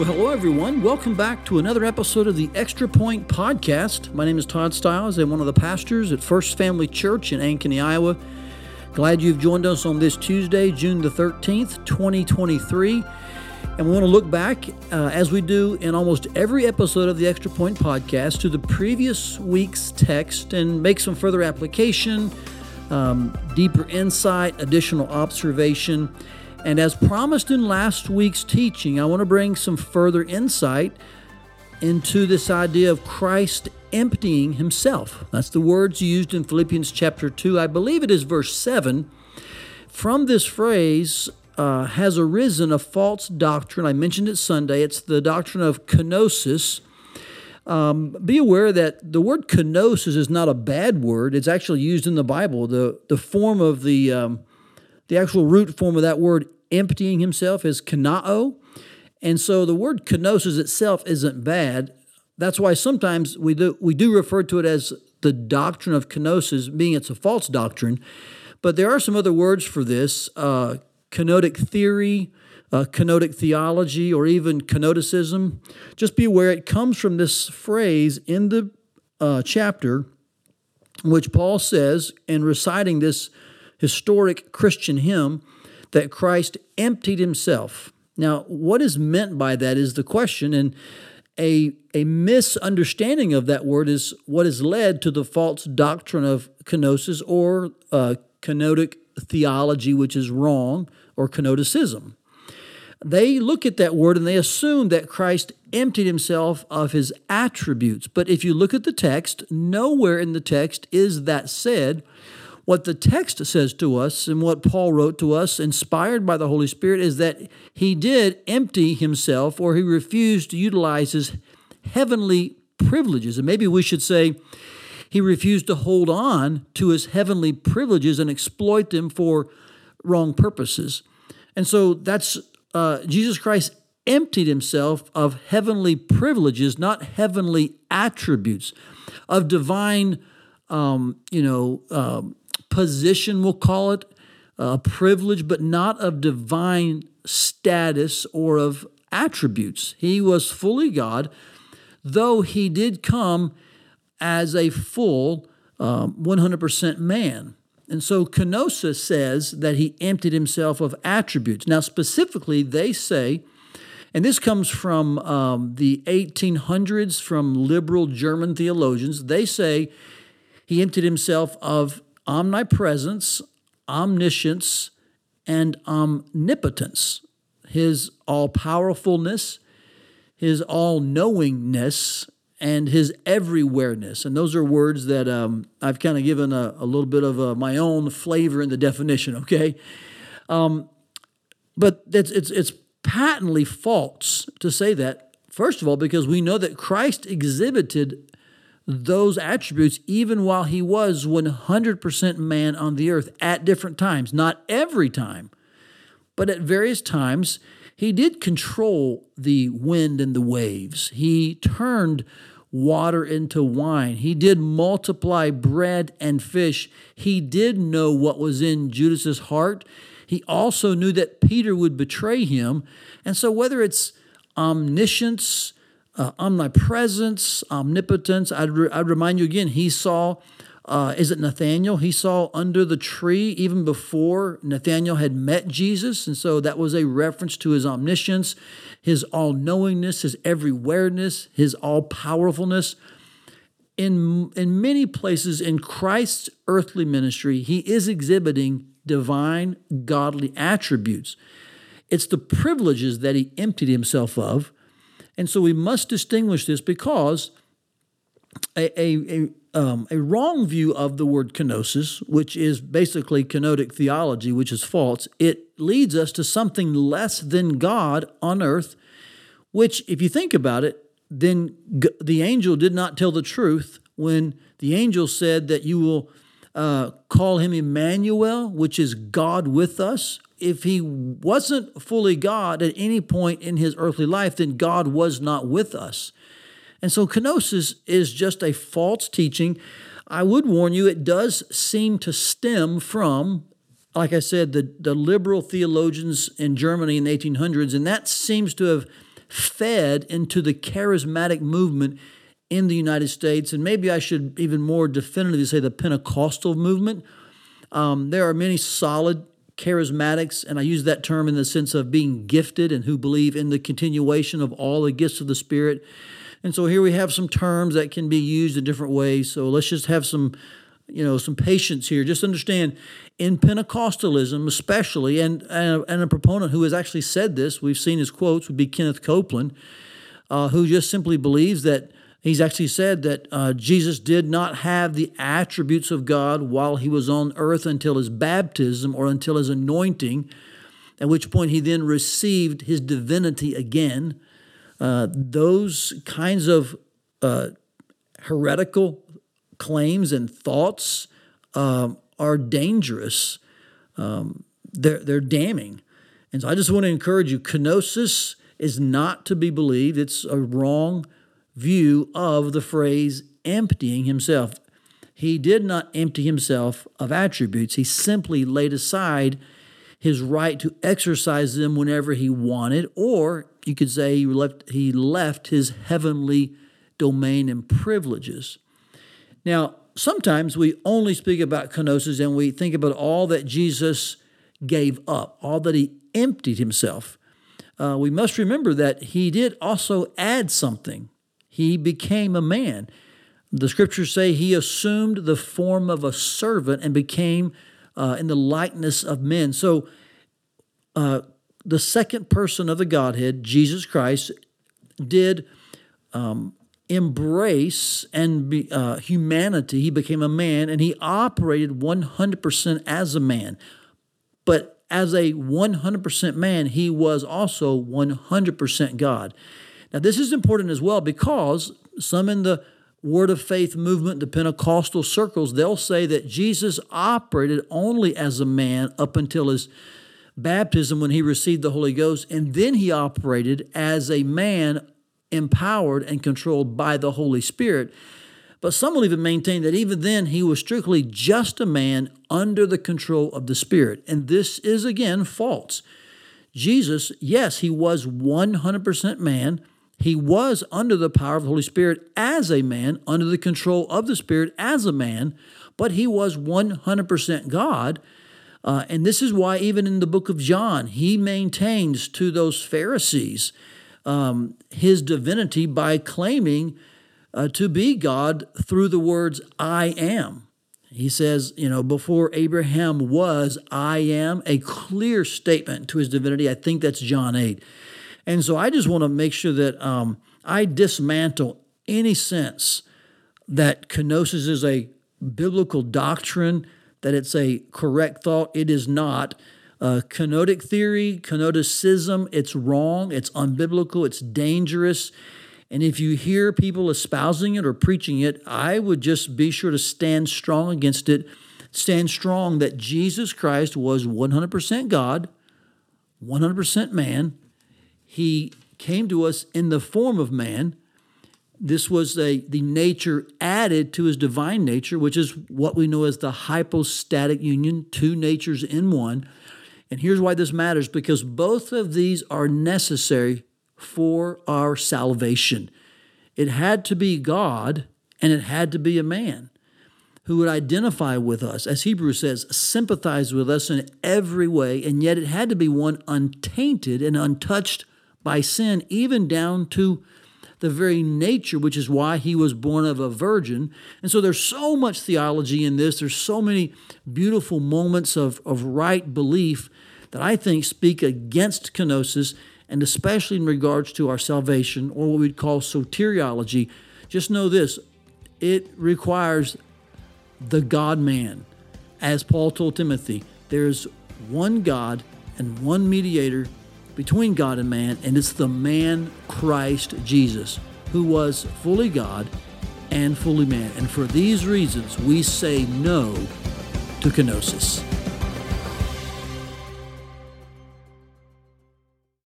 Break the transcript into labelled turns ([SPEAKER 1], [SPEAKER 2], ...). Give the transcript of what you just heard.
[SPEAKER 1] Well, hello, everyone. Welcome back to another episode of the Extra Point Podcast. My name is Todd Stiles. I'm one of the pastors at First Family Church in Ankeny, Iowa. Glad you've joined us on this Tuesday, June the 13th, 2023. And we want to look back, uh, as we do in almost every episode of the Extra Point Podcast, to the previous week's text and make some further application, um, deeper insight, additional observation and as promised in last week's teaching, I want to bring some further insight into this idea of Christ emptying himself. That's the words used in Philippians chapter 2. I believe it is verse 7. From this phrase uh, has arisen a false doctrine. I mentioned it Sunday. It's the doctrine of kenosis. Um, be aware that the word kenosis is not a bad word. It's actually used in the Bible. The, the form of the um, the actual root form of that word emptying himself is kanao. And so the word kenosis itself isn't bad. That's why sometimes we do, we do refer to it as the doctrine of kenosis, being it's a false doctrine. But there are some other words for this uh, kenotic theory, uh, kenotic theology, or even kenoticism. Just be aware it comes from this phrase in the uh, chapter, which Paul says in reciting this historic Christian hymn that Christ emptied himself. Now, what is meant by that is the question, and a, a misunderstanding of that word is what has led to the false doctrine of kenosis or uh, kenotic theology, which is wrong, or kenoticism. They look at that word and they assume that Christ emptied himself of his attributes. But if you look at the text, nowhere in the text is that said. What the text says to us and what Paul wrote to us, inspired by the Holy Spirit, is that he did empty himself or he refused to utilize his heavenly privileges. And maybe we should say he refused to hold on to his heavenly privileges and exploit them for wrong purposes. And so that's uh, Jesus Christ emptied himself of heavenly privileges, not heavenly attributes, of divine, um, you know, um, position, we'll call it, a privilege, but not of divine status or of attributes. He was fully God, though he did come as a full um, 100% man. And so Kenosis says that he emptied himself of attributes. Now, specifically, they say, and this comes from um, the 1800s from liberal German theologians, they say he emptied himself of omnipresence, omniscience, and omnipotence, his all powerfulness, his all knowingness, and his everywhereness. And those are words that um, I've kind of given a, a, little bit of a, my own flavor in the definition, okay? Um, but it's, it's, it's patently false to say that, first of all, because we know that Christ exhibited those attributes even while he was 100% man on the earth at different times. Not every time, but at various times, he did control the wind and the waves. He turned water into wine. He did multiply bread and fish. He did know what was in Judas's heart. He also knew that Peter would betray him. And so, whether it's omniscience, uh, omnipresence, omnipotence. I'd, re- I'd remind you again, he saw, uh, is it Nathaniel? He saw under the tree even before Nathaniel had met Jesus. And so that was a reference to his omniscience, his all knowingness, his everywhereness, his all powerfulness. In, in many places in Christ's earthly ministry, he is exhibiting divine, godly attributes. It's the privileges that he emptied himself of and so we must distinguish this because a, a, a, um, a wrong view of the word kenosis, which is basically kenotic theology, which is false, it leads us to something less than God on earth, which, if you think about it, then g- the angel did not tell the truth when the angel said that you will uh, call him Emmanuel, which is God with us, if he wasn't fully God at any point in his earthly life, then God was not with us. And so kenosis is just a false teaching. I would warn you, it does seem to stem from, like I said, the, the liberal theologians in Germany in the 1800s, and that seems to have fed into the charismatic movement in the United States, and maybe I should even more definitively say the Pentecostal movement. Um, there are many solid charismatics, and I use that term in the sense of being gifted and who believe in the continuation of all the gifts of the Spirit. And so here we have some terms that can be used in different ways. So let's just have some, you know, some patience here. Just understand in Pentecostalism, especially, and, and, and a proponent who has actually said this, we've seen his quotes, would be Kenneth Copeland, uh, who just simply believes that He's actually said that uh, Jesus did not have the attributes of God while he was on earth until his baptism or until his anointing, at which point he then received his divinity again. Uh, those kinds of uh, heretical claims and thoughts um, are dangerous. Um, they're, they're damning. And so I just want to encourage you kenosis is not to be believed, it's a wrong view of the phrase emptying himself. He did not empty himself of attributes, he simply laid aside his right to exercise them whenever he wanted, or you could say he left, he left his heavenly domain and privileges. Now, sometimes we only speak about kenosis and we think about all that Jesus gave up, all that he emptied himself. Uh, we must remember that he did also add something he became a man. The scriptures say he assumed the form of a servant and became uh, in the likeness of men. So, uh, the second person of the Godhead, Jesus Christ, did um, embrace and be, uh, humanity. He became a man and he operated 100% as a man. But as a 100% man, he was also 100% God. Now, this is important as well because some in the Word of Faith movement, the Pentecostal circles, they'll say that Jesus operated only as a man up until his baptism when he received the Holy Ghost, and then he operated as a man empowered and controlled by the Holy Spirit. But some will even maintain that even then he was strictly just a man under the control of the Spirit. And this is again false. Jesus, yes, he was 100% man, he was under the power of the Holy Spirit as a man, under the control of the Spirit as a man, but he was 100% God. Uh, and this is why, even in the book of John, he maintains to those Pharisees um, his divinity by claiming uh, to be God through the words, I am. He says, you know, before Abraham was, I am, a clear statement to his divinity. I think that's John 8. And so I just want to make sure that um, I dismantle any sense that kenosis is a biblical doctrine, that it's a correct thought. It is not. Uh, kenotic theory, kenoticism, it's wrong, it's unbiblical, it's dangerous. And if you hear people espousing it or preaching it, I would just be sure to stand strong against it. Stand strong that Jesus Christ was 100% God, 100% man, he came to us in the form of man. This was a, the nature added to his divine nature, which is what we know as the hypostatic union, two natures in one. And here's why this matters because both of these are necessary for our salvation. It had to be God and it had to be a man who would identify with us, as Hebrews says, sympathize with us in every way, and yet it had to be one untainted and untouched by sin, even down to the very nature, which is why he was born of a virgin. And so there's so much theology in this. There's so many beautiful moments of, of right belief that I think speak against kenosis, and especially in regards to our salvation, or what we'd call soteriology. Just know this it requires the God man. As Paul told Timothy, there's one God and one mediator between God and man, and it's the man Christ Jesus, who was fully God and fully man. And for these reasons, we say no to kenosis.